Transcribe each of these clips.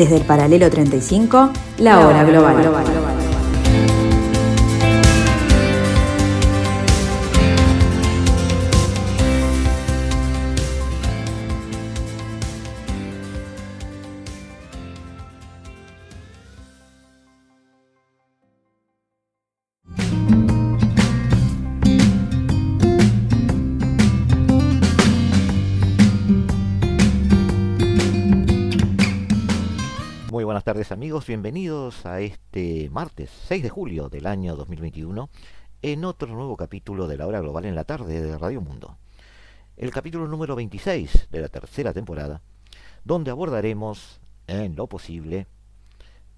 Desde el paralelo 35, la hora global. Bienvenidos a este martes 6 de julio del año 2021 en otro nuevo capítulo de la hora global en la tarde de Radio Mundo. El capítulo número 26 de la tercera temporada, donde abordaremos en lo posible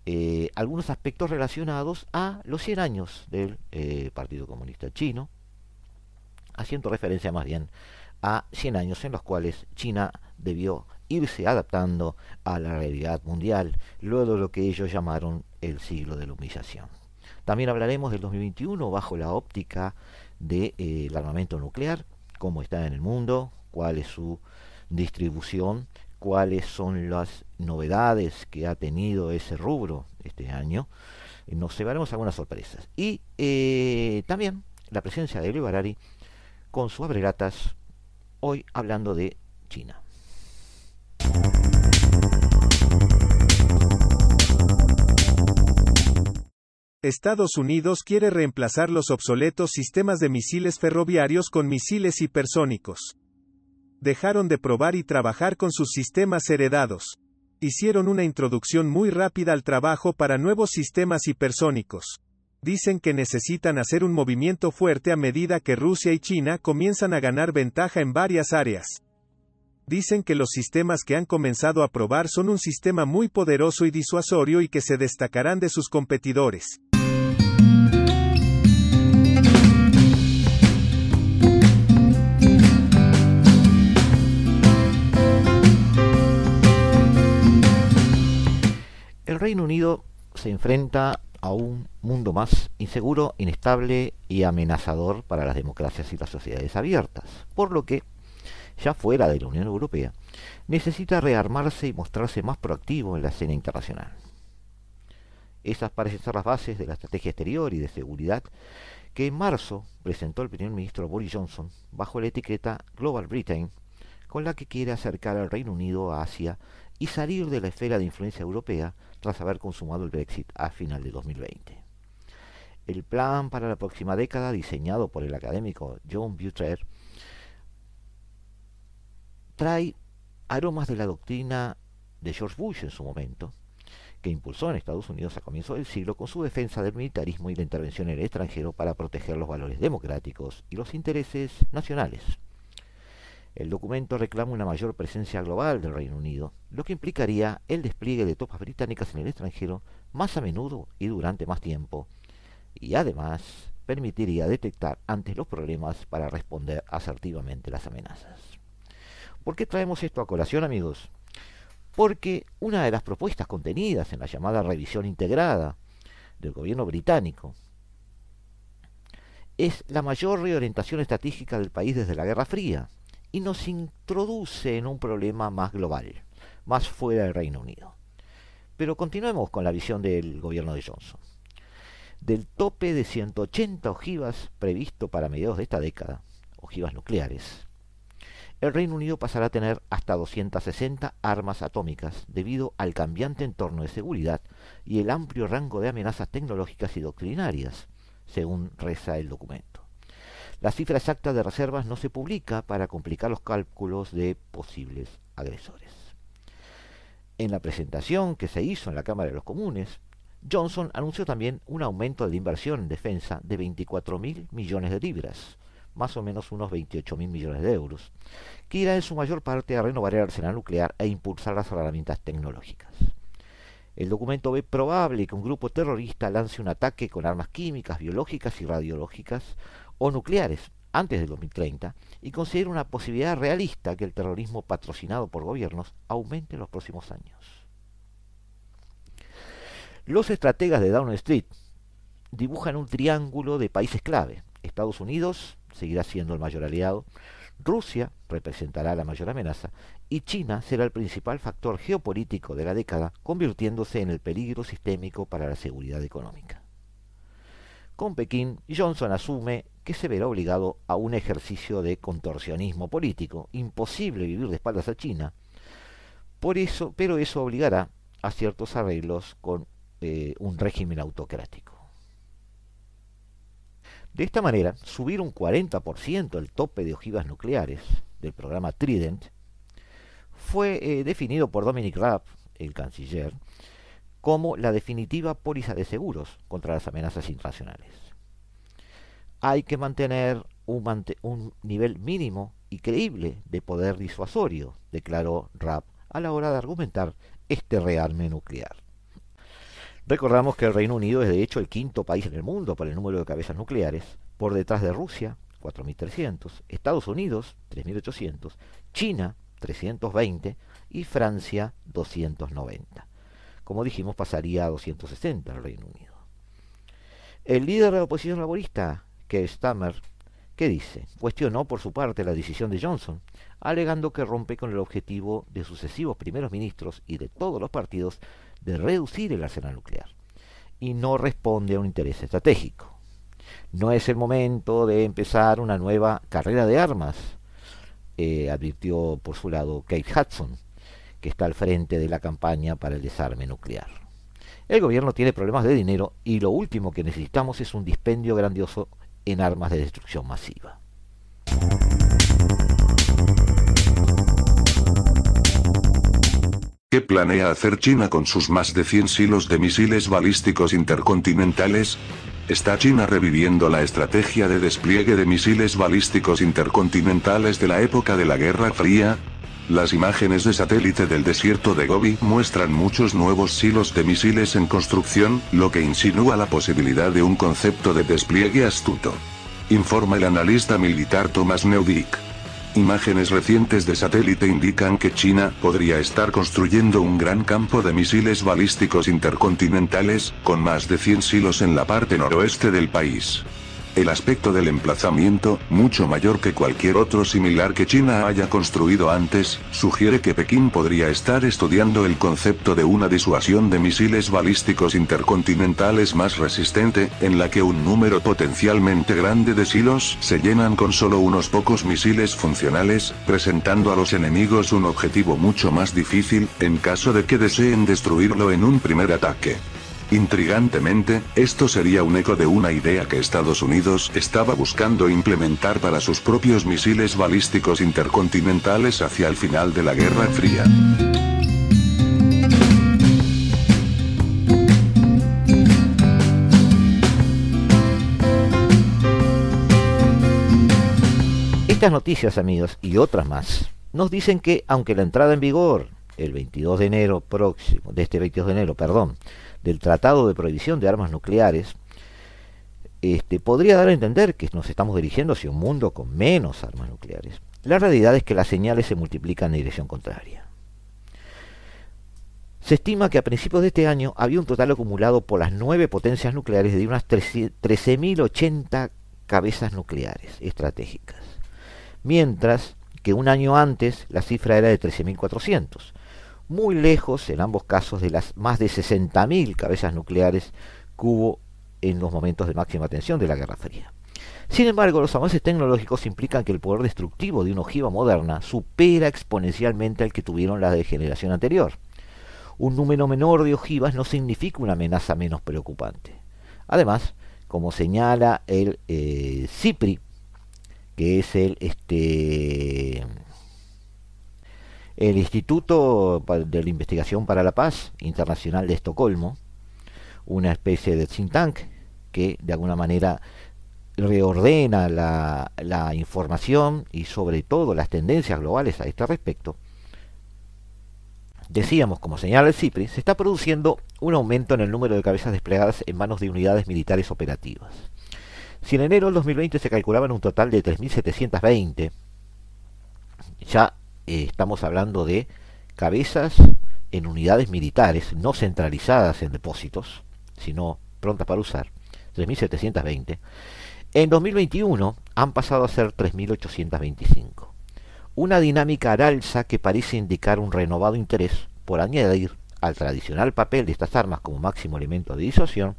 eh, algunos aspectos relacionados a los 100 años del eh, Partido Comunista Chino, haciendo referencia más bien a 100 años en los cuales China debió irse adaptando a la realidad mundial, luego de lo que ellos llamaron el siglo de la humillación. También hablaremos del 2021 bajo la óptica del de, eh, armamento nuclear, cómo está en el mundo, cuál es su distribución, cuáles son las novedades que ha tenido ese rubro este año. Nos llevaremos algunas sorpresas. Y eh, también la presencia de Barari con su abrelatas, hoy hablando de China. Estados Unidos quiere reemplazar los obsoletos sistemas de misiles ferroviarios con misiles hipersónicos. Dejaron de probar y trabajar con sus sistemas heredados. Hicieron una introducción muy rápida al trabajo para nuevos sistemas hipersónicos. Dicen que necesitan hacer un movimiento fuerte a medida que Rusia y China comienzan a ganar ventaja en varias áreas. Dicen que los sistemas que han comenzado a probar son un sistema muy poderoso y disuasorio y que se destacarán de sus competidores. El Reino Unido se enfrenta a un mundo más inseguro, inestable y amenazador para las democracias y las sociedades abiertas, por lo que ya fuera de la Unión Europea, necesita rearmarse y mostrarse más proactivo en la escena internacional. Esas parecen ser las bases de la estrategia exterior y de seguridad que en marzo presentó el primer ministro Boris Johnson bajo la etiqueta Global Britain, con la que quiere acercar al Reino Unido a Asia y salir de la esfera de influencia europea tras haber consumado el Brexit a final de 2020. El plan para la próxima década, diseñado por el académico John Butler, trae aromas de la doctrina de George Bush en su momento, que impulsó en Estados Unidos a comienzos del siglo con su defensa del militarismo y la intervención en el extranjero para proteger los valores democráticos y los intereses nacionales. El documento reclama una mayor presencia global del Reino Unido, lo que implicaría el despliegue de tropas británicas en el extranjero más a menudo y durante más tiempo, y además permitiría detectar antes los problemas para responder asertivamente las amenazas. ¿Por qué traemos esto a colación, amigos? Porque una de las propuestas contenidas en la llamada revisión integrada del gobierno británico es la mayor reorientación estratégica del país desde la Guerra Fría y nos introduce en un problema más global, más fuera del Reino Unido. Pero continuemos con la visión del gobierno de Johnson. Del tope de 180 ojivas previsto para mediados de esta década, ojivas nucleares, el Reino Unido pasará a tener hasta 260 armas atómicas debido al cambiante entorno de seguridad y el amplio rango de amenazas tecnológicas y doctrinarias, según reza el documento. La cifra exacta de reservas no se publica para complicar los cálculos de posibles agresores. En la presentación que se hizo en la Cámara de los Comunes, Johnson anunció también un aumento de inversión en defensa de 24 mil millones de libras, más o menos unos 28 mil millones de euros, que irá en su mayor parte a renovar el arsenal nuclear e impulsar las herramientas tecnológicas. El documento ve probable que un grupo terrorista lance un ataque con armas químicas, biológicas y radiológicas o nucleares antes del 2030 y considera una posibilidad realista que el terrorismo patrocinado por gobiernos aumente en los próximos años. Los estrategas de Down Street dibujan un triángulo de países clave, Estados Unidos, seguirá siendo el mayor aliado, Rusia representará la mayor amenaza y China será el principal factor geopolítico de la década, convirtiéndose en el peligro sistémico para la seguridad económica. Con Pekín, Johnson asume que se verá obligado a un ejercicio de contorsionismo político, imposible vivir de espaldas a China, por eso, pero eso obligará a ciertos arreglos con eh, un régimen autocrático. De esta manera, subir un 40% el tope de ojivas nucleares del programa Trident fue eh, definido por Dominic Raab, el canciller, como la definitiva póliza de seguros contra las amenazas internacionales. Hay que mantener un, nivel mínimo y creíble de poder disuasorio, declaró Raab a la hora de argumentar este rearme nuclear. Recordamos que el Reino Unido es de hecho el quinto país en el mundo por el número de cabezas nucleares, por detrás de Rusia, 4.300, Estados Unidos, 3.800, China, 320 y Francia, 290. Como dijimos, pasaría a 260 el Reino Unido. El líder de la oposición laborista, Keir Stammer, ¿qué dice? Cuestionó por su parte la decisión de Johnson, alegando que rompe con el objetivo de sucesivos primeros ministros y de todos los partidos de reducir el arsenal nuclear y no responde a un interés estratégico. No es el momento de empezar una nueva carrera de armas, eh, advirtió por su lado Kate Hudson, que está al frente de la campaña para el desarme nuclear. El gobierno tiene problemas de dinero y lo último que necesitamos es un dispendio grandioso en armas de destrucción masiva. ¿Qué planea hacer China con sus más de 100 silos de misiles balísticos intercontinentales? ¿Está China reviviendo la estrategia de despliegue de misiles balísticos intercontinentales de la época de la Guerra Fría? Las imágenes de satélite del desierto de Gobi muestran muchos nuevos silos de misiles en construcción, lo que insinúa la posibilidad de un concepto de despliegue astuto. Informa el analista militar Thomas Neudick. Imágenes recientes de satélite indican que China podría estar construyendo un gran campo de misiles balísticos intercontinentales, con más de 100 silos en la parte noroeste del país. El aspecto del emplazamiento, mucho mayor que cualquier otro similar que China haya construido antes, sugiere que Pekín podría estar estudiando el concepto de una disuasión de misiles balísticos intercontinentales más resistente, en la que un número potencialmente grande de silos se llenan con solo unos pocos misiles funcionales, presentando a los enemigos un objetivo mucho más difícil, en caso de que deseen destruirlo en un primer ataque. Intrigantemente, esto sería un eco de una idea que Estados Unidos estaba buscando implementar para sus propios misiles balísticos intercontinentales hacia el final de la Guerra Fría. Estas noticias, amigos, y otras más, nos dicen que aunque la entrada en vigor el 22 de enero próximo, de este 22 de enero, perdón, del Tratado de Prohibición de Armas Nucleares, este, podría dar a entender que nos estamos dirigiendo hacia un mundo con menos armas nucleares. La realidad es que las señales se multiplican en dirección contraria. Se estima que a principios de este año había un total acumulado por las nueve potencias nucleares de unas 13.080 cabezas nucleares estratégicas, mientras que un año antes la cifra era de 13.400 muy lejos en ambos casos de las más de 60.000 cabezas nucleares que hubo en los momentos de máxima tensión de la Guerra Fría. Sin embargo, los avances tecnológicos implican que el poder destructivo de una ojiva moderna supera exponencialmente al que tuvieron las de generación anterior. Un número menor de ojivas no significa una amenaza menos preocupante. Además, como señala el eh, CIPRI, que es el este, el Instituto de la Investigación para la Paz Internacional de Estocolmo, una especie de think tank que de alguna manera reordena la, información y sobre todo las tendencias globales a este respecto, decíamos, como señala el CIPRI, se está produciendo un aumento en el número de cabezas desplegadas en manos de unidades militares operativas. Si en enero del 2020 se calculaban un total de 3.720, ya eh, estamos hablando de cabezas en unidades militares, no centralizadas en depósitos, sino prontas para usar, 3.720. En 2021 han pasado a ser 3.825. una dinámica al alza que parece indicar un renovado interés por añadir al tradicional papel de estas armas como máximo elemento de disuasión,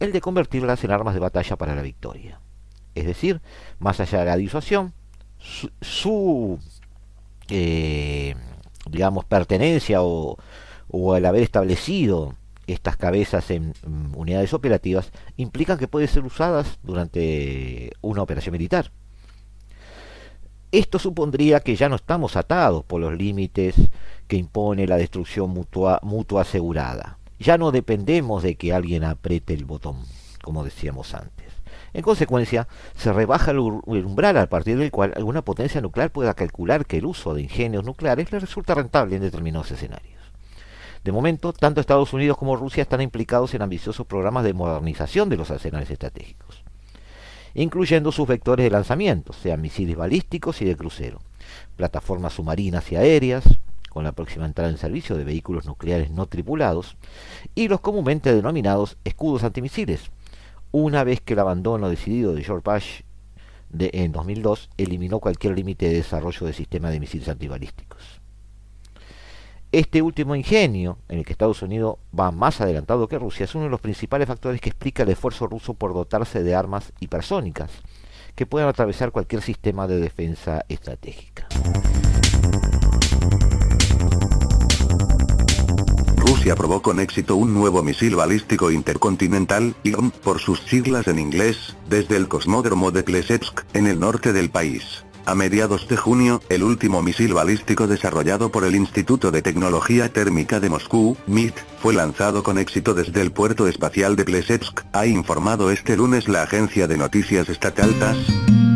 el de convertirlas en armas de batalla para la victoria. Es decir, más allá de la disuasión, su, eh, digamos, pertenencia o, o el haber establecido estas cabezas en unidades operativas implican que pueden ser usadas durante una operación militar. Esto supondría que ya no estamos atados por los límites que impone la destrucción mutua, mutua asegurada. Ya no dependemos de que alguien apriete el botón, como decíamos antes. En consecuencia, se rebaja el umbral a partir del cual alguna potencia nuclear pueda calcular que el uso de ingenios nucleares le resulta rentable en determinados escenarios. De momento, tanto Estados Unidos como Rusia están implicados en ambiciosos programas de modernización de los arsenales estratégicos, incluyendo sus vectores de lanzamiento, sean misiles balísticos y de crucero, plataformas submarinas y aéreas, con la próxima entrada en servicio de vehículos nucleares no tripulados, y los comúnmente denominados escudos antimisiles, una vez que el abandono decidido de George Bush de, en 2002 eliminó cualquier límite de desarrollo de sistemas de misiles antibalísticos. Este último ingenio, en el que Estados Unidos va más adelantado que Rusia, es uno de los principales factores que explica el esfuerzo ruso por dotarse de armas hipersónicas que puedan atravesar cualquier sistema de defensa estratégica. Rusia probó con éxito un nuevo misil balístico intercontinental, IOM, por sus siglas en inglés, desde el cosmódromo de Plesetsk, en el norte del país. A mediados de junio, el último misil balístico desarrollado por el Instituto de Tecnología Térmica de Moscú, MIT, fue lanzado con éxito desde el puerto espacial de Plesetsk, ha informado este lunes la agencia de noticias estatal TASS.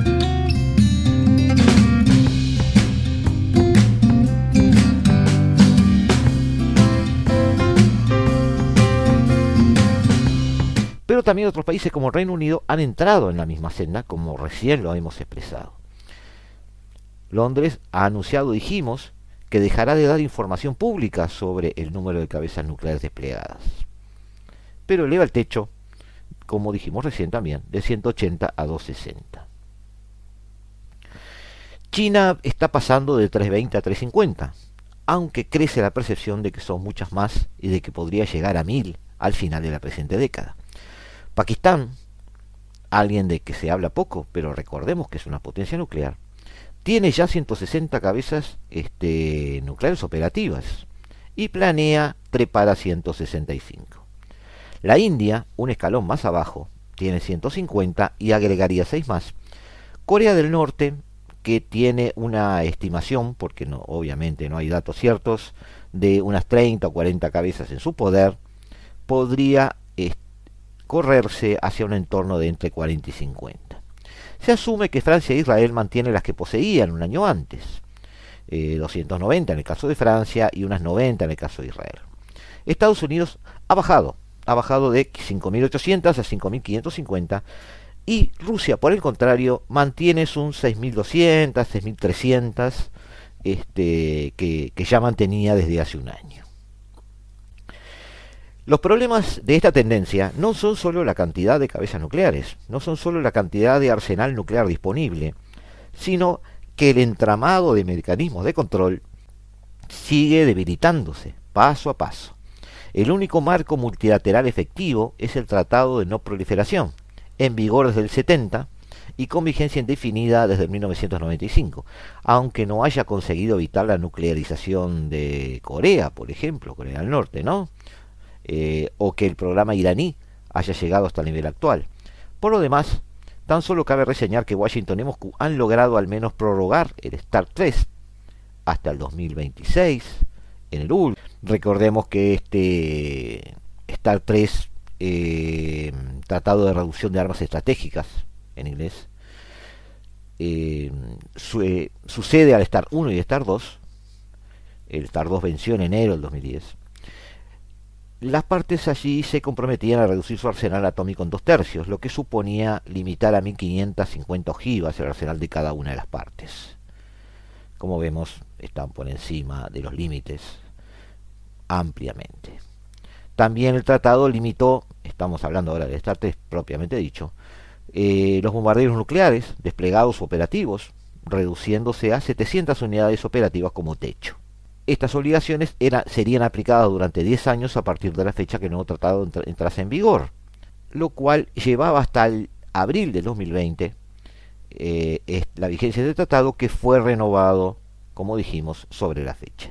Pero también otros países como Reino Unido han entrado en la misma senda, como recién lo hemos expresado. Londres ha anunciado, dijimos, que dejará de dar información pública sobre el número de cabezas nucleares desplegadas. Pero eleva el techo, como dijimos recién también, de 180 a 260. China está pasando de 320 a 350, aunque crece la percepción de que son muchas más y de que podría llegar a 1000 al final de la presente década. Pakistán, alguien de que se habla poco, pero recordemos que es una potencia nuclear, tiene ya 160 cabezas este, nucleares operativas y planea trepar a 165. La India, un escalón más abajo, tiene 150 y agregaría 6 más. Corea del Norte, que tiene una estimación, porque no, obviamente no hay datos ciertos, de unas 30 o 40 cabezas en su poder, podría correrse hacia un entorno de entre 40 y 50 se asume que Francia e Israel mantienen las que poseían un año antes, 290 eh, en el caso de Francia y unas 90 en el caso de Israel. Estados Unidos ha bajado, ha bajado de 5.800 a 5.550 y Rusia, por el contrario, mantiene sus 6.200, 6.300 este, que ya mantenía desde hace un año. Los problemas de esta tendencia no son solo la cantidad de cabezas nucleares, no son solo la cantidad de arsenal nuclear disponible, sino que el entramado de mecanismos de control sigue debilitándose paso a paso. El único marco multilateral efectivo es el Tratado de No Proliferación, en vigor desde el 70 y con vigencia indefinida desde 1995, aunque no haya conseguido evitar la nuclearización de Corea, por ejemplo, Corea del Norte, ¿no? Eh, o que el programa iraní haya llegado hasta el nivel actual. Por lo demás, tan solo cabe reseñar que Washington y Moscú han logrado al menos prorrogar el START 3 hasta el 2026 en el. Recordemos que este START 3, eh, Tratado de Reducción de Armas Estratégicas en inglés, eh, sucede al START 1 y START 2. El START 2 venció en enero del 2010 las partes allí se comprometían a reducir su arsenal atómico en dos tercios, lo que suponía limitar a 1550 ojivas el arsenal de cada una de las partes. Como vemos, están por encima de los límites ampliamente. También el tratado limitó, estamos hablando ahora del START propiamente dicho, eh, los bombarderos nucleares desplegados operativos reduciéndose a 700 unidades operativas como techo. Estas obligaciones serían aplicadas durante 10 años a partir de la fecha que el nuevo tratado entrase en vigor, lo cual llevaba hasta el abril de 2020 eh, la vigencia del tratado que fue renovado, como dijimos, sobre la fecha.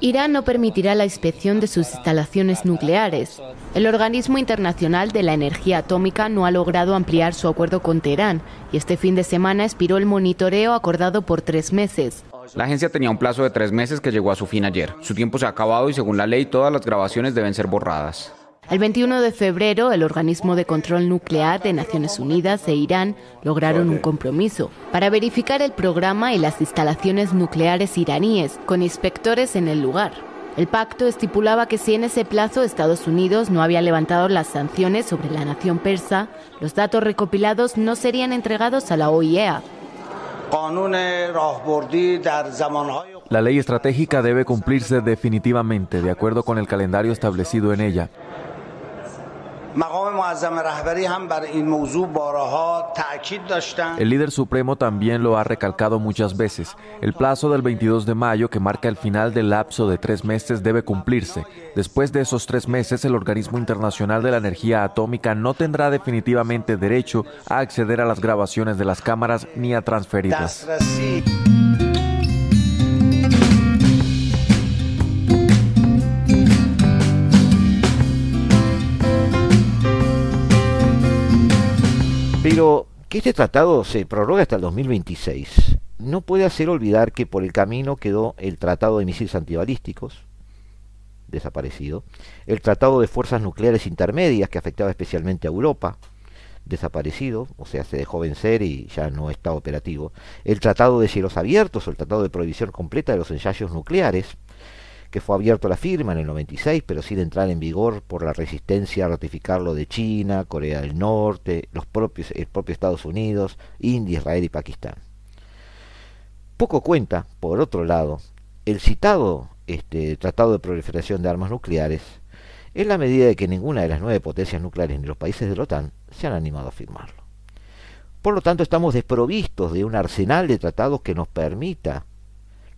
Irán no permitirá la inspección de sus instalaciones nucleares. El Organismo Internacional de la Energía Atómica no ha logrado ampliar su acuerdo con Teherán y este fin de semana expiró el monitoreo acordado por tres meses. La agencia tenía un plazo de tres meses que llegó a su fin ayer. Su tiempo se ha acabado y según la ley todas las grabaciones deben ser borradas. El 21 de febrero, el Organismo de Control Nuclear de Naciones Unidas e Irán lograron un compromiso para verificar el programa y las instalaciones nucleares iraníes, con inspectores en el lugar. El pacto estipulaba que si en ese plazo Estados Unidos no había levantado las sanciones sobre la nación persa, los datos recopilados no serían entregados a la OIEA. La ley estratégica debe cumplirse definitivamente de acuerdo con el calendario establecido en ella. El líder supremo también lo ha recalcado muchas veces. El plazo del 22 de mayo, que marca el final del lapso de tres meses, debe cumplirse. Después de esos tres meses, el Organismo Internacional de la Energía Atómica no tendrá definitivamente derecho a acceder a las grabaciones de las cámaras ni a transferirlas. Pero que este tratado se prorroga hasta el 2026 no puede hacer olvidar que por el camino quedó el Tratado de Misiles Antibalísticos, desaparecido, el Tratado de Fuerzas Nucleares Intermedias, que afectaba especialmente a Europa, desaparecido, o sea, se dejó vencer y ya no está operativo, el Tratado de Cielos Abiertos o el Tratado de Prohibición Completa de los Ensayos Nucleares, que fue abierto la firma en el 96, pero sin entrar en vigor por la resistencia a ratificarlo de China, Corea del Norte, los propios, el propio Estados Unidos, India, Israel y Pakistán. Poco cuenta, por otro lado, el citado este, Tratado de Proliferación de Armas Nucleares en la medida de que ninguna de las nueve potencias nucleares ni los países de la OTAN se han animado a firmarlo. Por lo tanto, estamos desprovistos de un arsenal de tratados que nos permita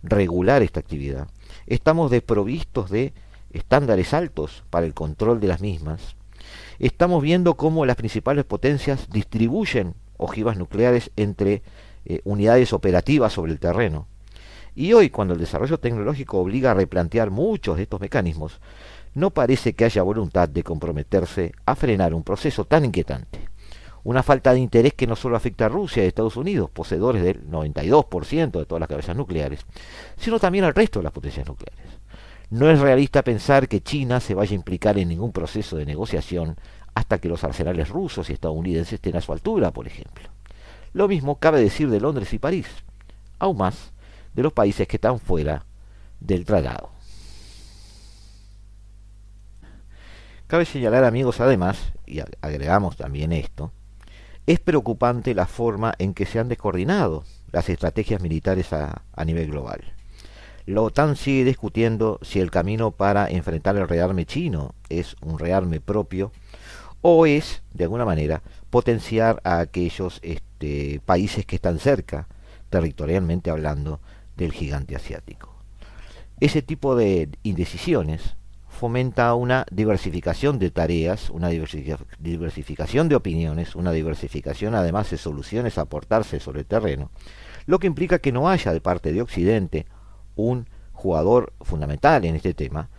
regular esta actividad estamos desprovistos de estándares altos para el control de las mismas, estamos viendo cómo las principales potencias distribuyen ojivas nucleares entre eh, unidades operativas sobre el terreno. Y hoy, cuando el desarrollo tecnológico obliga a replantear muchos de estos mecanismos, no parece que haya voluntad de comprometerse a frenar un proceso tan inquietante. Una falta de interés que no solo afecta a Rusia y Estados Unidos, poseedores del 92% de todas las cabezas nucleares, sino también al resto de las potencias nucleares. No es realista pensar que China se vaya a implicar en ningún proceso de negociación hasta que los arsenales rusos y estadounidenses estén a su altura, por ejemplo. Lo mismo cabe decir de Londres y París, aún más de los países que están fuera del tratado. Cabe señalar, amigos, además, y agregamos también esto, es preocupante la forma en que se han descoordinado las estrategias militares a, nivel global. La OTAN sigue discutiendo si el camino para enfrentar el rearme chino es un rearme propio o es, de alguna manera, potenciar a aquellos este, países que están cerca, territorialmente hablando, del gigante asiático. Ese tipo de indecisiones fomenta una diversificación de tareas, una diversificación de opiniones, una diversificación además de soluciones a aportarse sobre el terreno, lo que implica que no haya de parte de Occidente un jugador fundamental en este tema,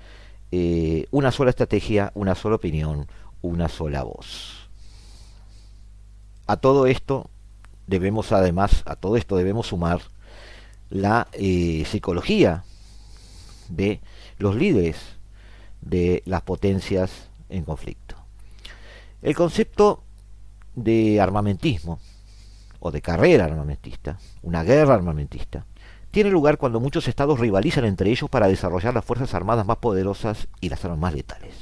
eh, una sola estrategia, una sola opinión, una sola voz. A todo esto debemos además, a todo esto debemos sumar la eh, psicología de los líderes de las potencias en conflicto. El concepto de armamentismo o de carrera armamentista, una guerra armamentista, tiene lugar cuando muchos estados rivalizan entre ellos para desarrollar las fuerzas armadas más poderosas y las armas más letales.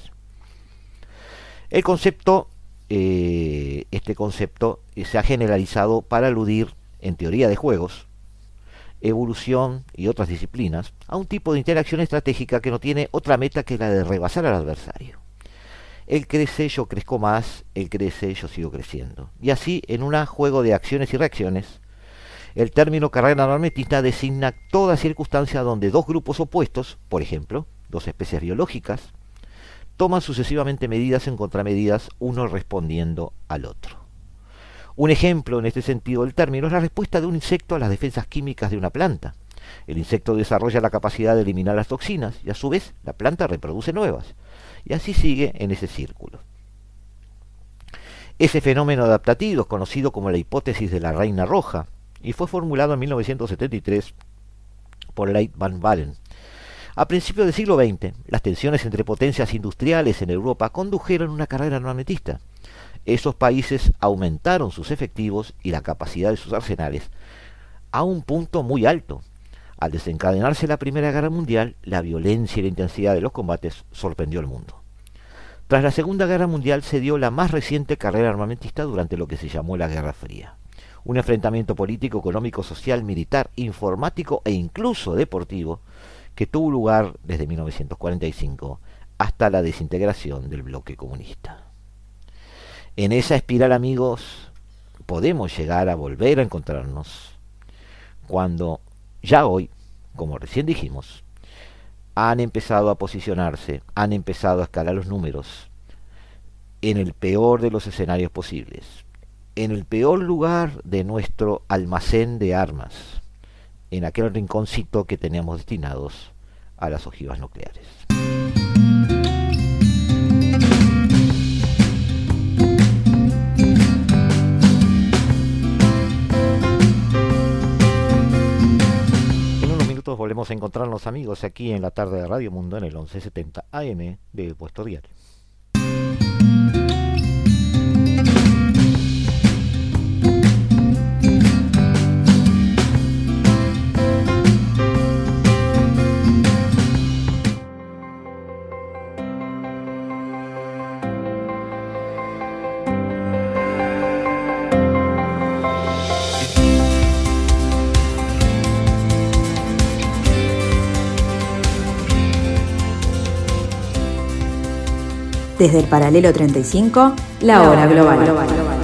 El concepto, eh, este concepto se ha generalizado para aludir, en teoría de juegos, evolución y otras disciplinas, a un tipo de interacción estratégica que no tiene otra meta que la de rebasar al adversario. él crece, yo crezco más, él crece, yo sigo creciendo. Y así, en un juego de acciones y reacciones, el término carrera armamentista designa toda circunstancia donde dos grupos opuestos, por ejemplo, dos especies biológicas, toman sucesivamente medidas en contramedidas, uno respondiendo al otro. Un ejemplo en este sentido del término es la respuesta de un insecto a las defensas químicas de una planta. El insecto desarrolla la capacidad de eliminar las toxinas y a su vez la planta reproduce nuevas. Y así sigue en ese círculo. Ese fenómeno adaptativo es conocido como la hipótesis de la reina roja y fue formulado en 1973 por Leit van Wallen. A principios del siglo XX, las tensiones entre potencias industriales en Europa condujeron una carrera armamentista. Esos países aumentaron sus efectivos y la capacidad de sus arsenales a un punto muy alto. Al desencadenarse la Primera Guerra Mundial, la violencia y la intensidad de los combates sorprendió al mundo. Tras la Segunda Guerra Mundial se dio la más reciente carrera armamentista durante lo que se llamó la Guerra Fría. Un enfrentamiento político, económico, social, militar, informático e incluso deportivo que tuvo lugar desde 1945 hasta la desintegración del bloque comunista. En esa espiral, amigos, podemos llegar a volver a encontrarnos cuando ya hoy, como recién dijimos, han empezado a posicionarse, han empezado a escalar los números en el peor de los escenarios posibles, en el peor lugar de nuestro almacén de armas, en aquel rinconcito que teníamos destinados a las ojivas nucleares. Volvemos a encontrarnos amigos aquí en la tarde de Radio Mundo en el 1170 AM de Puesto Diario. Desde el paralelo 35, la hora global.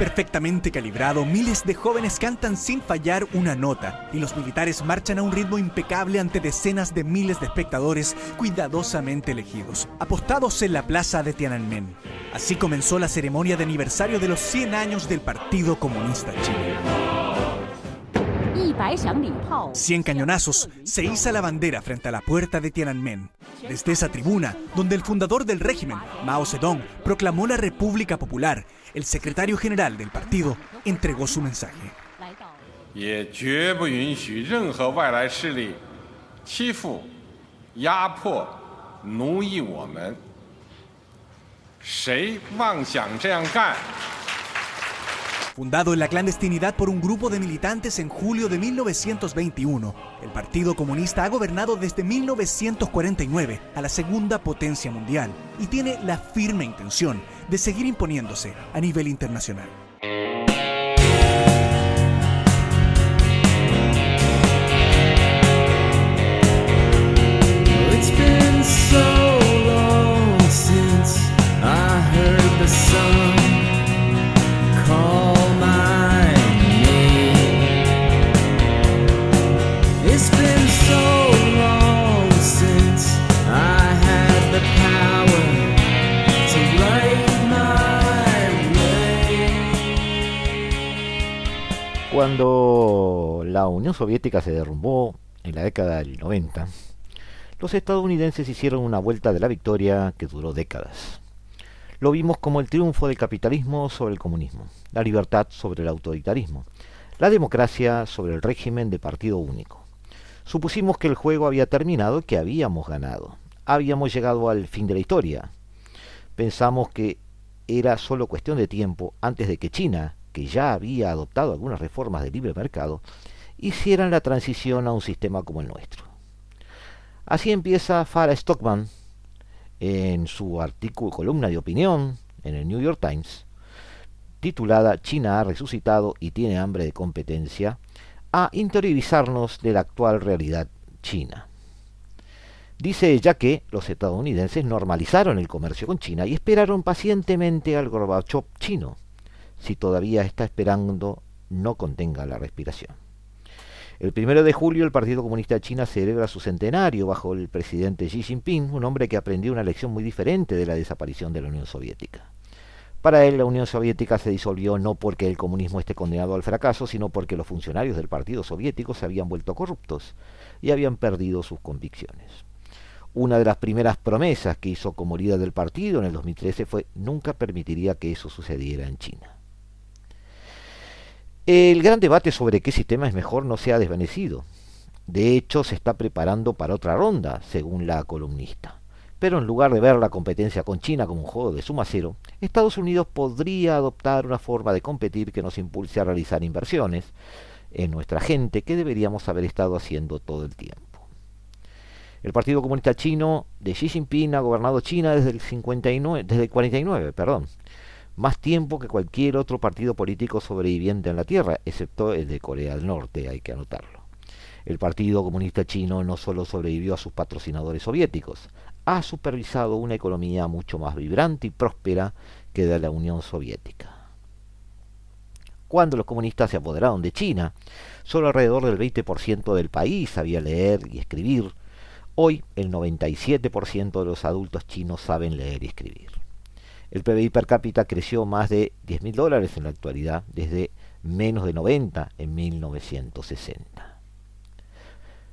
Perfectamente calibrado, miles de jóvenes cantan sin fallar una nota y los militares marchan a un ritmo impecable ante decenas de miles de espectadores cuidadosamente elegidos, apostados en la plaza de Tiananmen. Así comenzó la ceremonia de aniversario de los 100 años del Partido Comunista Chileno. 100 cañonazos, se iza la bandera frente a la puerta de Tiananmen. Desde esa tribuna, donde el fundador del régimen, Mao Zedong, proclamó la República Popular, el secretario general del partido entregó su mensaje. Fundado en la clandestinidad por un grupo de militantes en julio de 1921, el Partido Comunista ha gobernado desde 1949 a la segunda potencia mundial y tiene la firme intención de seguir imponiéndose a nivel internacional. Cuando la Unión Soviética se derrumbó en la década del 90, los estadounidenses hicieron una vuelta de la victoria que duró décadas. Lo vimos como el triunfo del capitalismo sobre el comunismo, la libertad sobre el autoritarismo, la democracia sobre el régimen de partido único. Supusimos que el juego había terminado que habíamos ganado. Habíamos llegado al fin de la historia. Pensamos que era solo cuestión de tiempo antes de que China, que ya había adoptado algunas reformas de libre mercado, hicieran la transición a un sistema como el nuestro. Así empieza Farah Stockman en su artículo, columna de opinión en el New York Times, titulada China ha resucitado y tiene hambre de competencia, a interiorizarnos de la actual realidad china. Dice ella que los estadounidenses normalizaron el comercio con China y esperaron pacientemente al Gorbachev chino, si todavía está esperando no contenga la respiración. El primero de julio el Partido Comunista de China celebra su centenario bajo el presidente Xi Jinping, un hombre que aprendió una lección muy diferente de la desaparición de la Unión Soviética. Para él la Unión Soviética se disolvió no porque el comunismo esté condenado al fracaso, sino porque los funcionarios del Partido Soviético se habían vuelto corruptos y habían perdido sus convicciones. Una de las primeras promesas que hizo como líder del partido en el 2013 fue nunca permitiría que eso sucediera en China. El gran debate sobre qué sistema es mejor no se ha desvanecido. De hecho, se está preparando para otra ronda, según la columnista. Pero en lugar de ver la competencia con China como un juego de suma cero, Estados Unidos podría adoptar una forma de competir que nos impulse a realizar inversiones en nuestra gente que deberíamos haber estado haciendo todo el tiempo. El Partido Comunista Chino de Xi Jinping ha gobernado China desde el 59, desde el 49, perdón, más tiempo que cualquier otro partido político sobreviviente en la Tierra, excepto el de Corea del Norte, hay que anotarlo. El Partido Comunista Chino no solo sobrevivió a sus patrocinadores soviéticos, ha supervisado una economía mucho más vibrante y próspera que de la Unión Soviética. Cuando los comunistas se apoderaron de China, solo alrededor del 20% del país sabía leer y escribir. Hoy el 97% de los adultos chinos saben leer y escribir. El PBI per cápita creció más de 10.000 dólares en la actualidad, desde menos de 90 en 1960.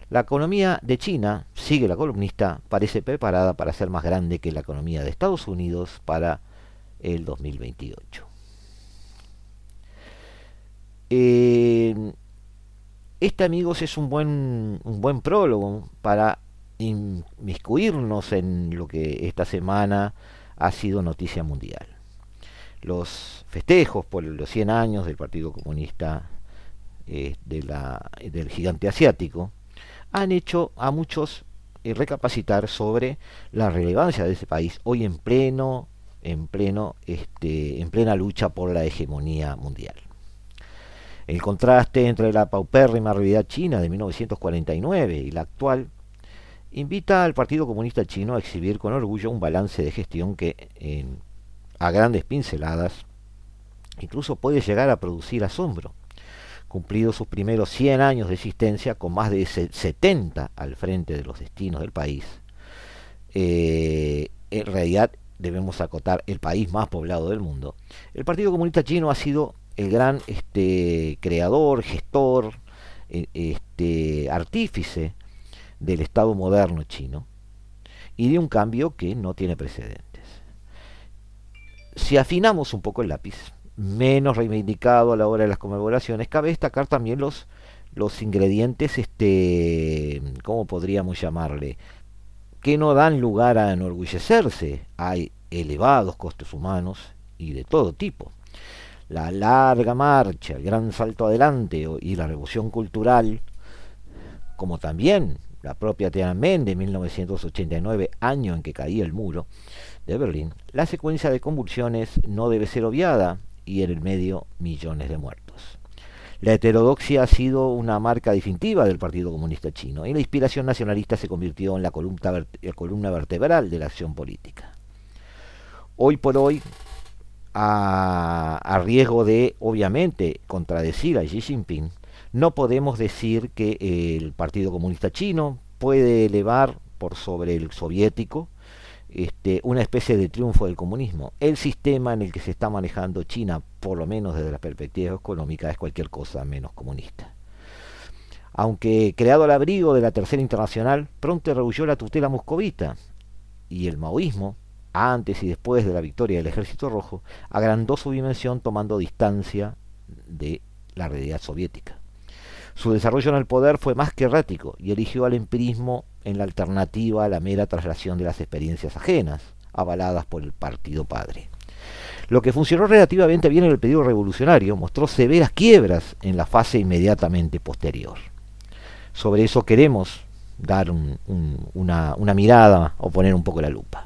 La economía de China, sigue la columnista, parece preparada para ser más grande que la economía de Estados Unidos para el 2028. este, amigos, es un buen, un buen prólogo para inmiscuirnos en lo que esta semana ha sido noticia mundial. Los festejos por los 100 años del Partido Comunista eh, del gigante asiático han hecho a muchos eh, recapacitar sobre la relevancia de ese país hoy en pleno en pleno este, en plena lucha por la hegemonía mundial. El contraste entre la paupérrima realidad china de 1949 y la actual invita al Partido Comunista Chino a exhibir con orgullo un balance de gestión que, a grandes pinceladas, incluso puede llegar a producir asombro. Cumplidos sus primeros 100 años de existencia, con más de 70 al frente de los destinos del país, eh, en realidad debemos acotar el país más poblado del mundo, el Partido Comunista Chino ha sido el gran este, creador, gestor, eh, este, artífice del Estado moderno chino y de un cambio que no tiene precedentes. Si afinamos un poco el lápiz, menos reivindicado a la hora de las conmemoraciones, cabe destacar también los, los ingredientes, este, ¿cómo podríamos llamarle? Que no dan lugar a enorgullecerse. Hay elevados costes humanos y de todo tipo. La larga marcha, el gran salto adelante y la revolución cultural, como también la propia Tiananmen de 1989, año en que caía el muro de Berlín, la secuencia de convulsiones no debe ser obviada y en el medio millones de muertos. La heterodoxia ha sido una marca distintiva del Partido Comunista Chino y la inspiración nacionalista se convirtió en la columna, vertebral de la acción política. Hoy por hoy, a, a riesgo de, obviamente, contradecir a Xi Jinping, no podemos decir que el Partido Comunista Chino puede elevar por sobre el soviético este, una especie de triunfo del comunismo. El sistema en el que se está manejando China, por lo menos desde la perspectiva económica, es cualquier cosa menos comunista. Aunque creado al abrigo de la Tercera Internacional, pronto rehuyó la tutela moscovita y el maoísmo, antes y después de la victoria del Ejército Rojo, agrandó su dimensión tomando distancia de la realidad soviética. Su desarrollo en el poder fue más que errático y eligió al empirismo en la alternativa a la mera traslación de las experiencias ajenas, avaladas por el Partido Padre. Lo que funcionó relativamente bien en el periodo revolucionario mostró severas quiebras en la fase inmediatamente posterior sobre eso queremos dar una, una mirada o poner un poco la lupa.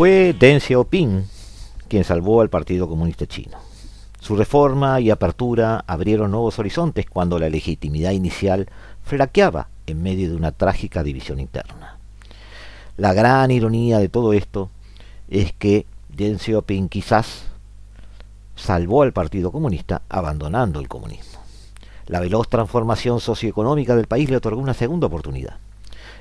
Fue Deng Xiaoping quien salvó al Partido Comunista Chino. Su reforma y apertura abrieron nuevos horizontes cuando la legitimidad inicial flaqueaba en medio de una trágica división interna. La gran ironía de todo esto es que Deng Xiaoping quizás salvó al Partido Comunista abandonando el comunismo. La veloz transformación socioeconómica del país le otorgó una segunda oportunidad.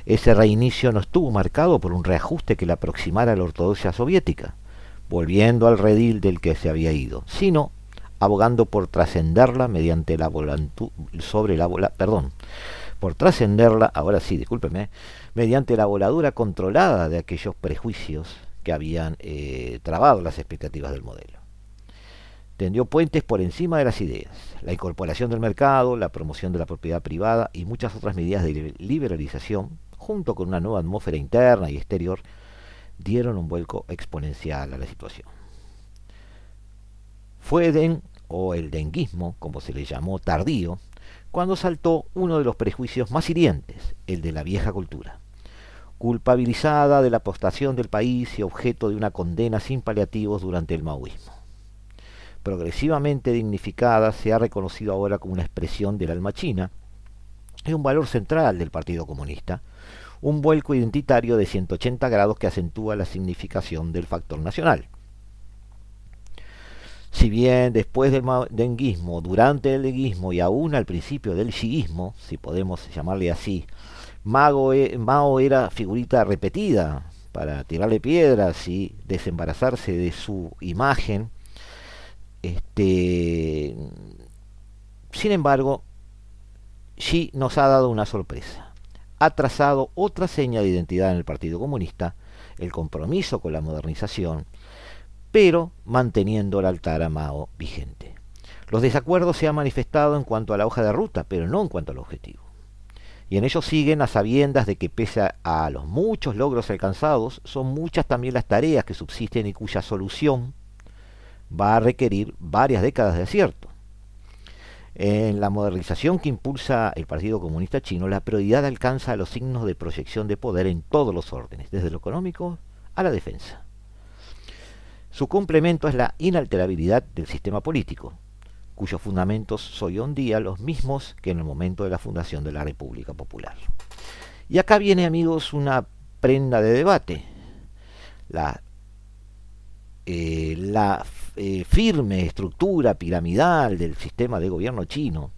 Ese reinicio no estuvo marcado por un reajuste que le aproximara a la ortodoxia soviética, volviendo al redil del que se había ido, sino abogando por trascenderla mediante la sobre la perdón, por trascenderla, ahora sí, discúlpeme, mediante la voladura controlada de aquellos prejuicios que habían eh, trabado las expectativas del modelo. Tendió puentes por encima de las ideas, la incorporación del mercado, la promoción de la propiedad privada y muchas otras medidas de liberalización junto con una nueva atmósfera interna y exterior, dieron un vuelco exponencial a la situación. Fue Den, o el denguismo, como se le llamó tardío, cuando saltó uno de los prejuicios más hirientes, el de la vieja cultura. Culpabilizada de la apostación del país y objeto de una condena sin paliativos durante el maoísmo. Progresivamente dignificada, se ha reconocido ahora como una expresión del alma china, y un valor central del Partido Comunista, un vuelco identitario de 180 grados que acentúa la significación del factor nacional. Si bien después del denguismo, durante el denguismo y aún al principio del xiismo, si podemos llamarle así, e, Mao era figurita repetida para tirarle piedras y desembarazarse de su imagen, este, sin embargo, Xi nos ha dado una sorpresa ha trazado otra seña de identidad en el Partido Comunista, el compromiso con la modernización, pero manteniendo el altar a Mao vigente. Los desacuerdos se han manifestado en cuanto a la hoja de ruta, pero no en cuanto al objetivo. Y en ello siguen a sabiendas de que pese a los muchos logros alcanzados, son muchas también las tareas que subsisten y cuya solución va a requerir varias décadas de acierto. En la modernización que impulsa el Partido Comunista Chino, la prioridad alcanza a los signos de proyección de poder en todos los órdenes, desde lo económico a la defensa. Su complemento es la inalterabilidad del sistema político, cuyos fundamentos son hoy en día los mismos que en el momento de la fundación de la República Popular. Y acá viene, amigos, una prenda de debate. La, eh, la eh, firme estructura piramidal del sistema de gobierno chino,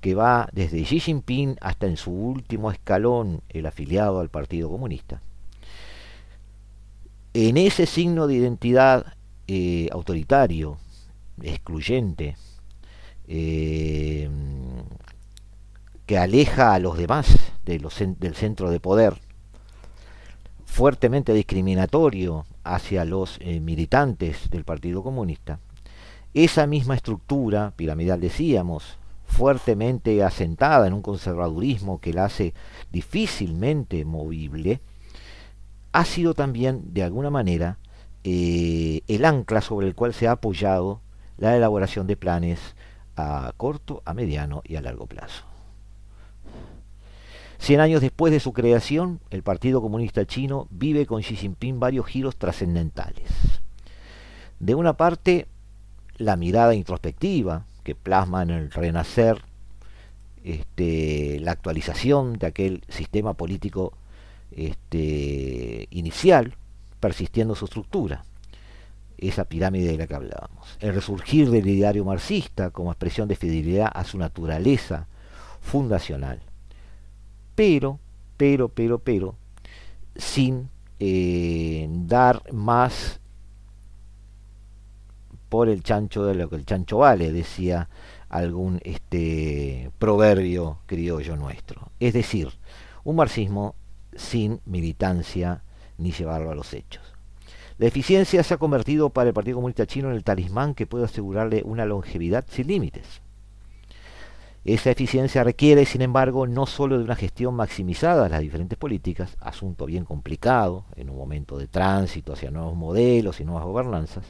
que va desde Xi Jinping hasta en su último escalón el afiliado al Partido Comunista. En ese signo de identidad eh, autoritario, excluyente, que aleja a los demás de los, del centro de poder, fuertemente discriminatorio hacia los eh, militantes del Partido Comunista, esa misma estructura piramidal, decíamos, fuertemente asentada en un conservadurismo que la hace difícilmente movible, ha sido también, de alguna manera, eh, el ancla sobre el cual se ha apoyado la elaboración de planes a corto, a mediano y a largo plazo. Cien años después de su creación, el Partido Comunista Chino vive con Xi Jinping varios giros trascendentales. De una parte, la mirada introspectiva que plasma en el renacer este, la actualización de aquel sistema político este, inicial, persistiendo su estructura, esa pirámide de la que hablábamos. El resurgir del ideario marxista como expresión de fidelidad a su naturaleza fundacional. Pero, pero, pero, pero, sin eh, dar más por el chancho de lo que el chancho vale, decía algún este, proverbio criollo nuestro. Es decir, un marxismo sin militancia ni llevarlo a los hechos. La eficiencia se ha convertido para el Partido Comunista Chino en el talismán que puede asegurarle una longevidad sin límites. Esa eficiencia requiere, sin embargo, no solo de una gestión maximizada de las diferentes políticas, asunto bien complicado en un momento de tránsito hacia nuevos modelos y nuevas gobernanzas,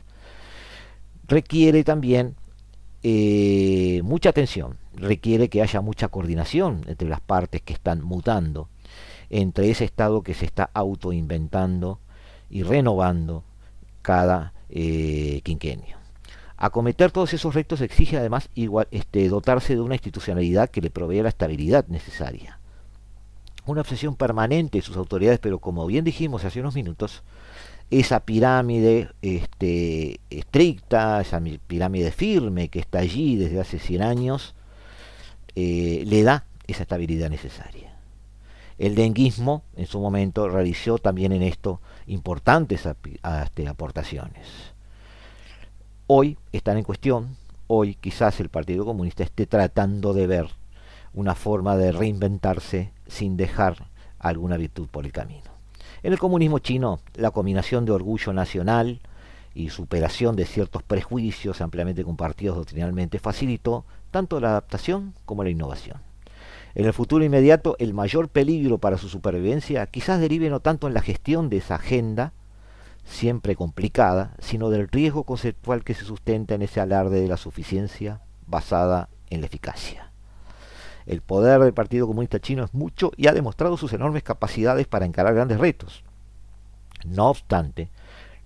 requiere también eh, mucha atención, requiere que haya mucha coordinación entre las partes que están mutando, entre ese estado que se está autoinventando y renovando cada eh, quinquenio. Acometer todos esos retos exige además igual, este, dotarse de una institucionalidad que le provea la estabilidad necesaria. Una obsesión permanente de sus autoridades, pero como bien dijimos hace unos minutos, esa pirámide este, estricta, esa pirámide firme que está allí desde hace 100 años, eh, le da esa estabilidad necesaria. El denguismo en su momento realizó también en esto importantes este, aportaciones. Hoy están en cuestión, hoy quizás el Partido Comunista esté tratando de ver una forma de reinventarse sin dejar alguna virtud por el camino. En el comunismo chino, la combinación de orgullo nacional y superación de ciertos prejuicios ampliamente compartidos doctrinalmente facilitó tanto la adaptación como la innovación. En el futuro inmediato, el mayor peligro para su supervivencia quizás derive no tanto en la gestión de esa agenda, siempre complicada, sino del riesgo conceptual que se sustenta en ese alarde de la suficiencia basada en la eficacia. El poder del Partido Comunista Chino es mucho y ha demostrado sus enormes capacidades para encarar grandes retos. No obstante,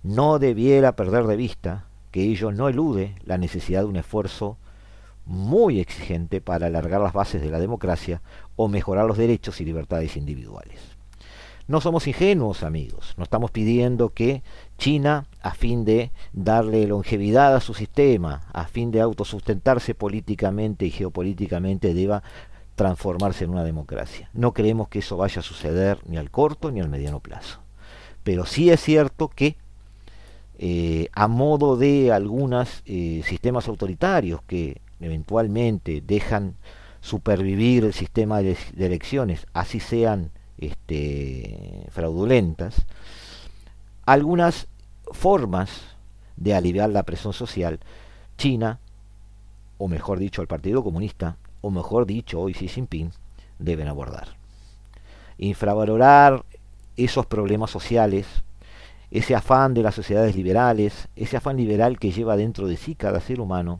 no debiera perder de vista que ello no elude la necesidad de un esfuerzo muy exigente para alargar las bases de la democracia o mejorar los derechos y libertades individuales. No somos ingenuos, amigos. No estamos pidiendo que China, a fin de darle longevidad a su sistema, a fin de autosustentarse políticamente y geopolíticamente, deba transformarse en una democracia. No creemos que eso vaya a suceder ni al corto ni al mediano plazo. Pero sí es cierto que eh, a modo de algunos eh, sistemas autoritarios que eventualmente dejan supervivir el sistema de, elecciones, así sean este, fraudulentas, algunas formas de aliviar la presión social, China, o mejor dicho el Partido Comunista, o mejor dicho hoy Xi Jinping, deben abordar. Infravalorar esos problemas sociales, ese afán de las sociedades liberales, ese afán liberal que lleva dentro de sí cada ser humano,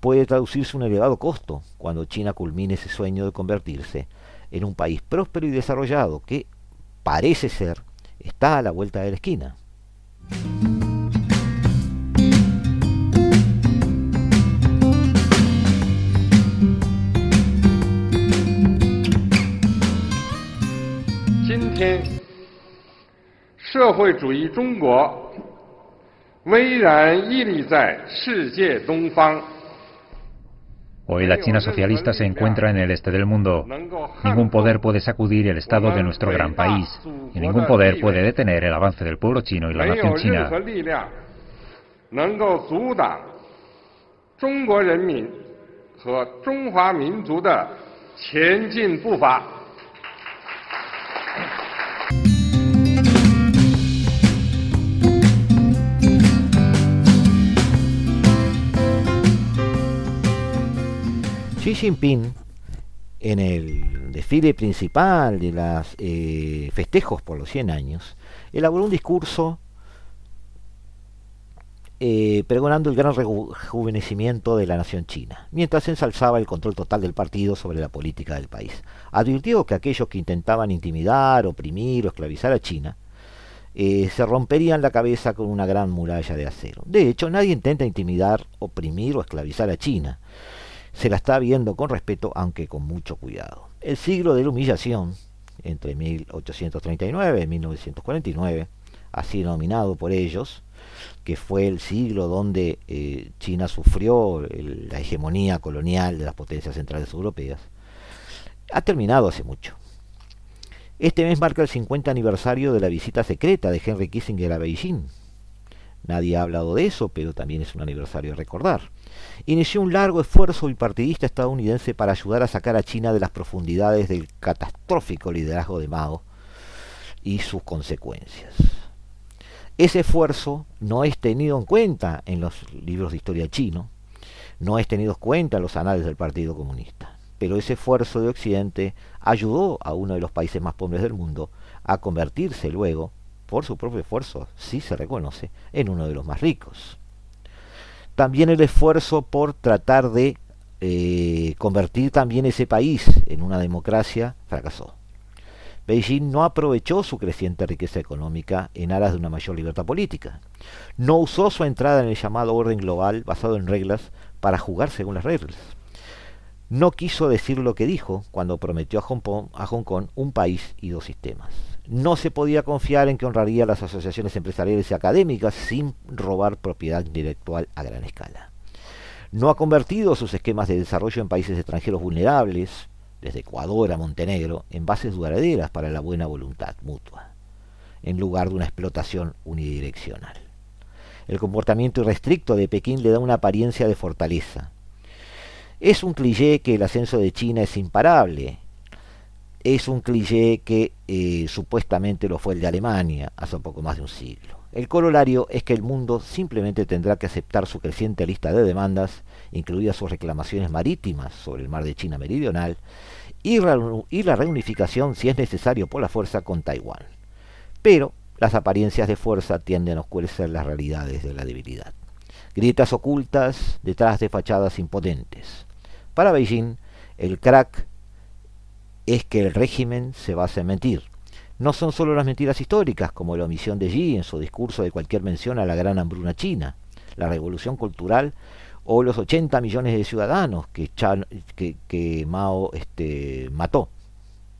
puede traducirse un elevado costo cuando China culmine ese sueño de convertirse en un país próspero y desarrollado que parece ser está a la vuelta de la esquina. Hoy la China socialista se encuentra en el este del mundo. Ningún poder puede sacudir el estado de nuestro gran país y ningún poder puede detener el avance del pueblo chino y la nación china. Xi Jinping, en el desfile principal de los eh, festejos por los 100 años, elaboró un discurso eh, pregonando el gran rejuvenecimiento de la nación china, mientras ensalzaba el control total del partido sobre la política del país. Advirtió que aquellos que intentaban intimidar, oprimir o esclavizar a China eh, se romperían la cabeza con una gran muralla de acero. De hecho, nadie intenta intimidar, oprimir o esclavizar a China se la está viendo con respeto, aunque con mucho cuidado. El siglo de la humillación, entre 1839 y 1949, así denominado por ellos, que fue el siglo donde eh, China sufrió la hegemonía colonial de las potencias centrales europeas, ha terminado hace mucho. Este mes marca el 50 aniversario de la visita secreta de Henry Kissinger a Beijing. Nadie ha hablado de eso, pero también es un aniversario recordar. Inició un largo esfuerzo bipartidista estadounidense para ayudar a sacar a China de las profundidades del catastrófico liderazgo de Mao y sus consecuencias. Ese esfuerzo no es tenido en cuenta en los libros de historia chino, no es tenido en cuenta en los anales del Partido Comunista, pero ese esfuerzo de Occidente ayudó a uno de los países más pobres del mundo a convertirse luego, por su propio esfuerzo, si se reconoce, en uno de los más ricos. También el esfuerzo por tratar de eh, convertir también ese país en una democracia fracasó. Beijing no aprovechó su creciente riqueza económica en aras de una mayor libertad política. No usó su entrada en el llamado orden global basado en reglas para jugar según las reglas. No quiso decir lo que dijo cuando prometió a Hong Kong un país y dos sistemas. No se podía confiar en que honraría las asociaciones empresariales y académicas sin robar propiedad intelectual a gran escala. No ha convertido sus esquemas de desarrollo en países extranjeros vulnerables, desde Ecuador a Montenegro, en bases duraderas para la buena voluntad mutua, en lugar de una explotación unidireccional. El comportamiento irrestricto de Pekín le da una apariencia de fortaleza. Es un cliché que el ascenso de China es imparable. Es un cliché que eh, supuestamente lo fue el de Alemania hace poco más de un siglo. El corolario es que el mundo simplemente tendrá que aceptar su creciente lista de demandas, incluidas sus reclamaciones marítimas sobre el mar de China Meridional, y, la reunificación, si es necesario por la fuerza, con Taiwán. Pero las apariencias de fuerza tienden a oscurecer las realidades de la debilidad. Grietas ocultas detrás de fachadas impotentes. Para Beijing, el crack es que el régimen se basa en mentir no son solo las mentiras históricas, como la omisión de Xi en su discurso de cualquier mención a la gran hambruna china, la revolución cultural o los 80 millones de ciudadanos que, Mao este, mató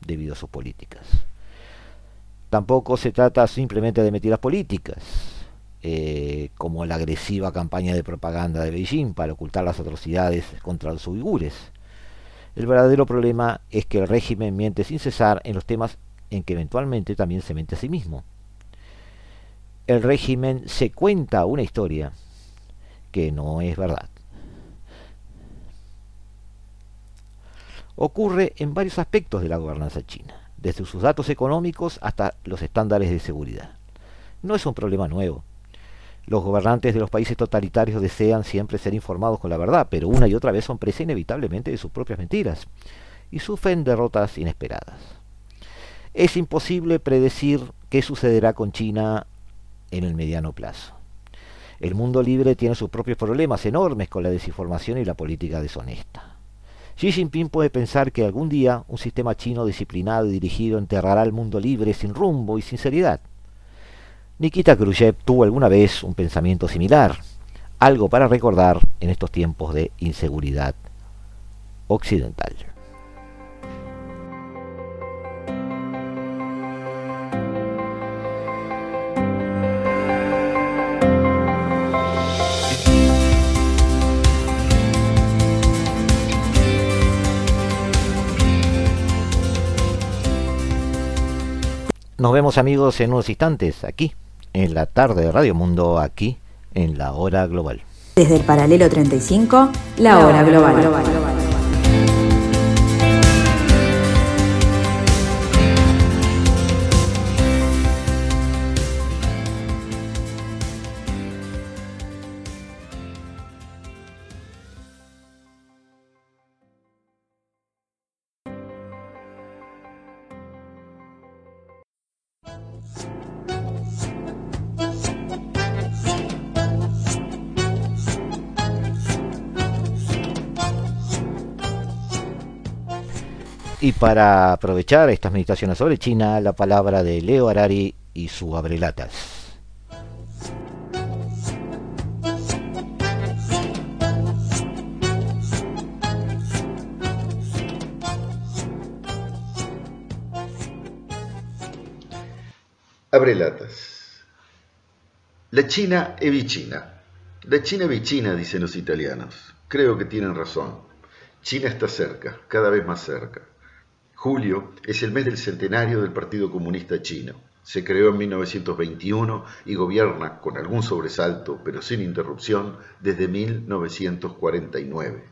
debido a sus políticas. Tampoco se trata simplemente de mentiras políticas, eh, como la agresiva campaña de propaganda de Beijing para ocultar las atrocidades contra los uigures. El verdadero problema es que el régimen miente sin cesar en los temas en que eventualmente también se mente a sí mismo. El régimen se cuenta una historia que no es verdad. Ocurre en varios aspectos de la gobernanza china, desde sus datos económicos hasta los estándares de seguridad. No es un problema nuevo. Los gobernantes de los países totalitarios desean siempre ser informados con la verdad, pero una y otra vez son presa inevitablemente de sus propias mentiras y sufren derrotas inesperadas. Es imposible predecir qué sucederá con China en el mediano plazo. El mundo libre tiene sus propios problemas enormes con la desinformación y la política deshonesta. Xi Jinping puede pensar que algún día un sistema chino disciplinado y dirigido enterrará al mundo libre sin rumbo y sin seriedad. Nikita Khrushchev tuvo alguna vez un pensamiento similar, algo para recordar en estos tiempos de inseguridad occidental. Nos vemos amigos en unos instantes aquí, en la tarde de Radio Mundo, aquí en la hora global. Desde el paralelo 35, la, hora, global. Y para aprovechar estas meditaciones sobre China, la palabra de Leo Arari y su abrelatas. Abrelatas. La China è vicina. La China è vicina, dicen los italianos. Creo que tienen razón. China está cerca, cada vez más cerca. Julio es el mes del centenario del Partido Comunista Chino. Se creó en 1921 y gobierna con algún sobresalto, pero sin interrupción, desde 1949.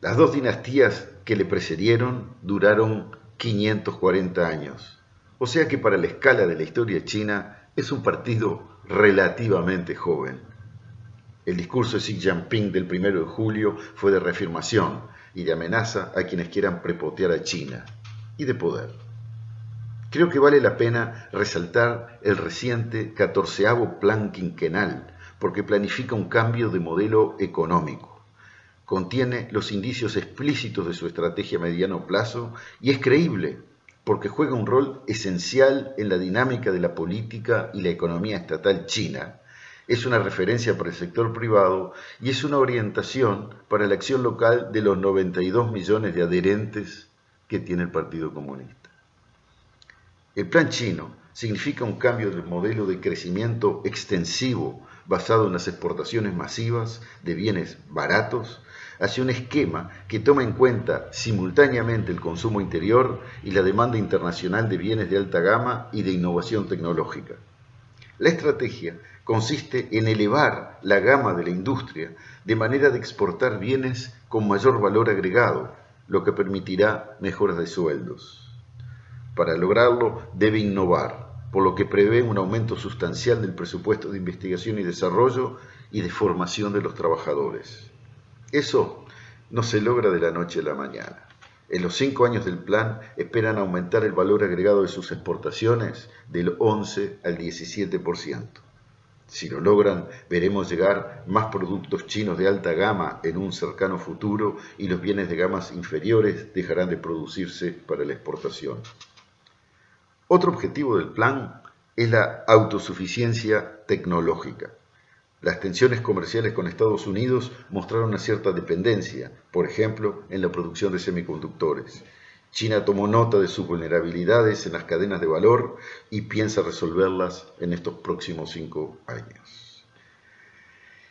Las dos dinastías que le precedieron duraron 540 años, o sea que para la escala de la historia china es un partido relativamente joven. El discurso de Xi Jinping del 1 de julio fue de reafirmación y de amenaza a quienes quieran prepotear a China y de poder. Creo que vale la pena resaltar el reciente catorceavo plan quinquenal, porque planifica un cambio de modelo económico. Contiene los indicios explícitos de su estrategia a mediano plazo y es creíble, porque juega un rol esencial en la dinámica de la política y la economía estatal china. Es una referencia para el sector privado y es una orientación para la acción local de los 92 millones de adherentes que tiene el Partido Comunista. El plan chino significa un cambio del modelo de crecimiento extensivo basado en las exportaciones masivas de bienes baratos hacia un esquema que toma en cuenta simultáneamente el consumo interior y la demanda internacional de bienes de alta gama y de innovación tecnológica. La estrategia consiste en elevar la gama de la industria de manera de exportar bienes con mayor valor agregado, lo que permitirá mejoras de sueldos. Para lograrlo debe innovar, por lo que prevé un aumento sustancial del presupuesto de investigación y desarrollo y de formación de los trabajadores. Eso no se logra de la noche a la mañana. En los cinco años del plan esperan aumentar el valor agregado de sus exportaciones del 11 al 17%. Si lo logran, veremos llegar más productos chinos de alta gama en un cercano futuro y los bienes de gamas inferiores dejarán de producirse para la exportación. Otro objetivo del plan es la autosuficiencia tecnológica. Las tensiones comerciales con Estados Unidos mostraron una cierta dependencia, por ejemplo, en la producción de semiconductores. China tomó nota de sus vulnerabilidades en las cadenas de valor y piensa resolverlas en estos próximos cinco años.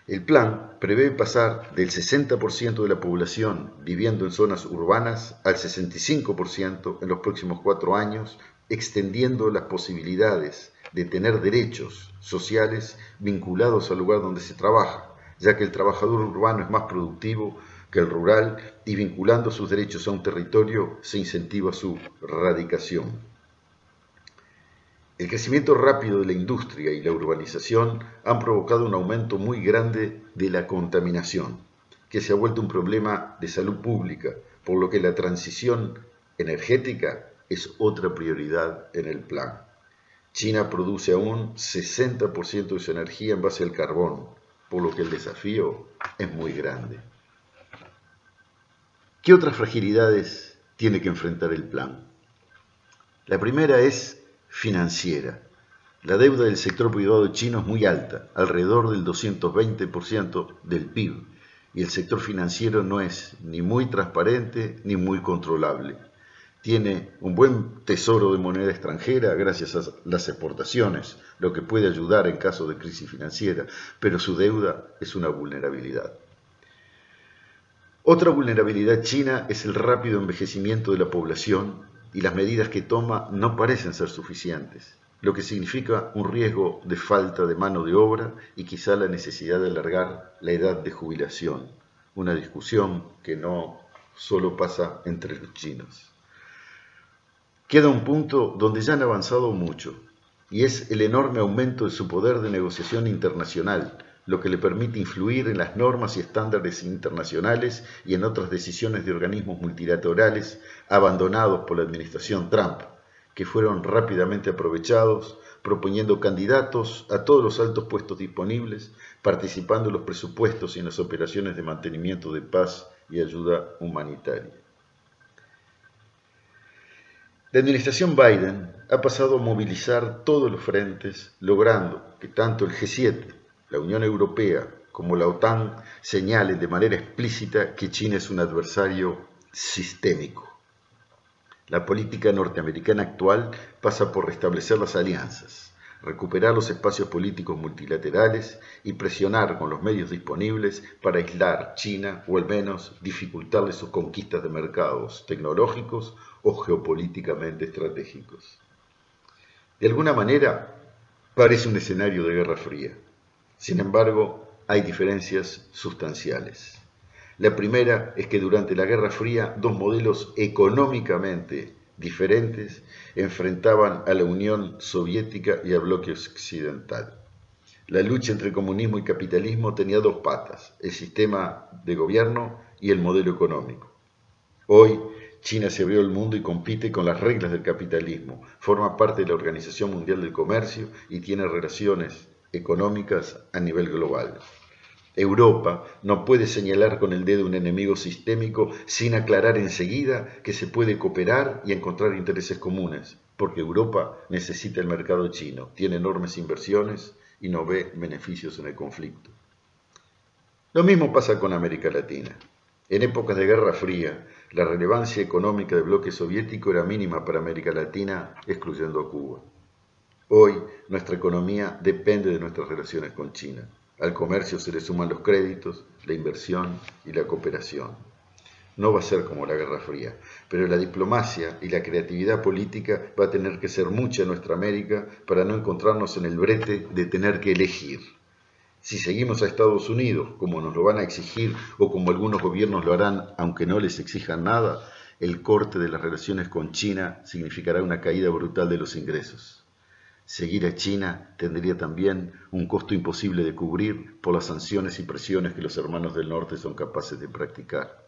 El plan prevé pasar del 60% de la población viviendo en zonas urbanas al 65% en los próximos cuatro años extendiendo las posibilidades de tener derechos sociales vinculados al lugar donde se trabaja, ya que el trabajador urbano es más productivo que el rural y vinculando sus derechos a un territorio se incentiva su radicación. El crecimiento rápido de la industria y la urbanización han provocado un aumento muy grande de la contaminación, que se ha vuelto un problema de salud pública, por lo que la transición energética es otra prioridad en el plan. China produce aún 60% de su energía en base al carbón, por lo que el desafío es muy grande. ¿Qué otras fragilidades tiene que enfrentar el plan? La primera es financiera. La deuda del sector privado chino es muy alta, alrededor del 220% del PIB, y el sector financiero no es ni muy transparente ni muy controlable tiene un buen tesoro de moneda extranjera gracias a las exportaciones, lo que puede ayudar en caso de crisis financiera, pero su deuda es una vulnerabilidad. Otra vulnerabilidad china es el rápido envejecimiento de la población y las medidas que toma no parecen ser suficientes, lo que significa un riesgo de falta de mano de obra y quizá la necesidad de alargar la edad de jubilación, una discusión que no solo pasa entre los chinos. Queda un punto donde ya han avanzado mucho, y es el enorme aumento de su poder de negociación internacional, lo que le permite influir en las normas y estándares internacionales y en otras decisiones de organismos multilaterales abandonados por la administración Trump, que fueron rápidamente aprovechados, proponiendo candidatos a todos los altos puestos disponibles, participando en los presupuestos y en las operaciones de mantenimiento de paz y ayuda humanitaria. La administración Biden ha pasado a movilizar todos los frentes, logrando que tanto el G7, la Unión Europea, como la OTAN señalen de manera explícita que China es un adversario sistémico. La política norteamericana actual pasa por restablecer las alianzas, recuperar los espacios políticos multilaterales y presionar con los medios disponibles para aislar China o al menos dificultarle sus conquistas de mercados tecnológicos o geopolíticamente estratégicos. De alguna manera, parece un escenario de guerra fría. Sin embargo, hay diferencias sustanciales. La primera es que durante la Guerra Fría dos modelos económicamente diferentes enfrentaban a la Unión Soviética y al bloque occidental. La lucha entre comunismo y capitalismo tenía dos patas, el sistema de gobierno y el modelo económico. Hoy, China se abrió al mundo y compite con las reglas del capitalismo, forma parte de la Organización Mundial del Comercio y tiene relaciones económicas a nivel global. Europa no puede señalar con el dedo un enemigo sistémico sin aclarar enseguida que se puede cooperar y encontrar intereses comunes, porque Europa necesita el mercado chino, tiene enormes inversiones y no ve beneficios en el conflicto. Lo mismo pasa con América Latina. En épocas de Guerra Fría, la relevancia económica del bloque soviético era mínima para América Latina, excluyendo a Cuba. Hoy, nuestra economía depende de nuestras relaciones con China. Al comercio se le suman los créditos, la inversión y la cooperación. No va a ser como la Guerra Fría, pero la diplomacia y la creatividad política va a tener que ser mucha en nuestra América para no encontrarnos en el brete de tener que elegir. Si seguimos a Estados Unidos, como nos lo van a exigir o como algunos gobiernos lo harán aunque no les exijan nada, el corte de las relaciones con China significará una caída brutal de los ingresos. Seguir a China tendría también un costo imposible de cubrir por las sanciones y presiones que los hermanos del norte son capaces de practicar.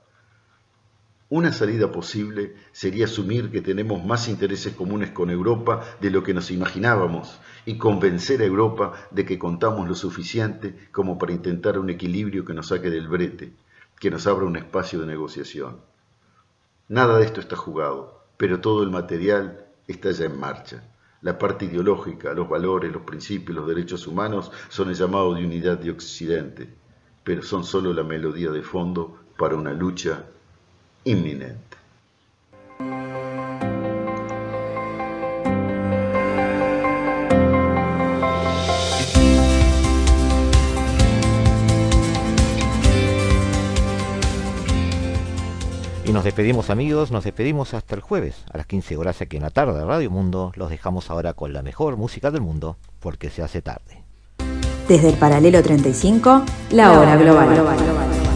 Una salida posible sería asumir que tenemos más intereses comunes con Europa de lo que nos imaginábamos y convencer a Europa de que contamos lo suficiente como para intentar un equilibrio que nos saque del brete, que nos abra un espacio de negociación. Nada de esto está jugado, pero todo el material está ya en marcha. La parte ideológica, los valores, los principios, los derechos humanos son el llamado de unidad de Occidente, pero son solo la melodía de fondo para una lucha inminente. Y nos despedimos amigos, nos despedimos hasta el jueves a las 15 horas aquí en la tarde de Radio Mundo. Los dejamos ahora con la mejor música del mundo porque se hace tarde. Desde el paralelo 35, la hora global.